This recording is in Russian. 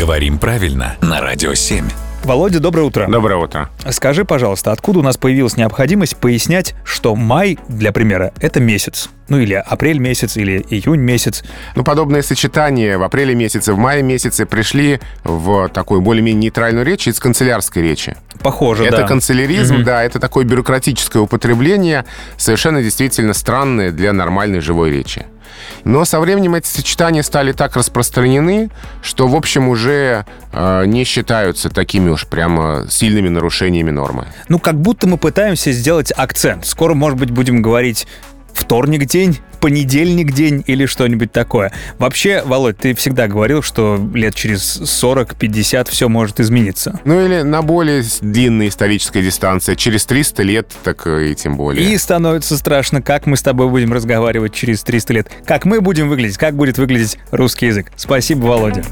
Говорим правильно на Радио 7. Володя, доброе утро. Доброе утро. Скажи, пожалуйста, откуда у нас появилась необходимость пояснять, что май, для примера, это месяц? Ну или апрель месяц, или июнь месяц. Ну, подобные сочетания в апреле месяце, в мае месяце пришли в такую более-менее нейтральную речь из канцелярской речи. Похоже, это да. канцеляризм, Мгм. да, это такое бюрократическое употребление, совершенно действительно странное для нормальной живой речи. Но со временем эти сочетания стали так распространены, что, в общем, уже э, не считаются такими уж прямо сильными нарушениями нормы. Ну, как будто мы пытаемся сделать акцент. Скоро, может быть, будем говорить вторник день, понедельник день или что-нибудь такое. Вообще, Володь, ты всегда говорил, что лет через 40-50 все может измениться. Ну или на более длинной исторической дистанции, через 300 лет, так и тем более. И становится страшно, как мы с тобой будем разговаривать через 300 лет. Как мы будем выглядеть, как будет выглядеть русский язык. Спасибо, Володя.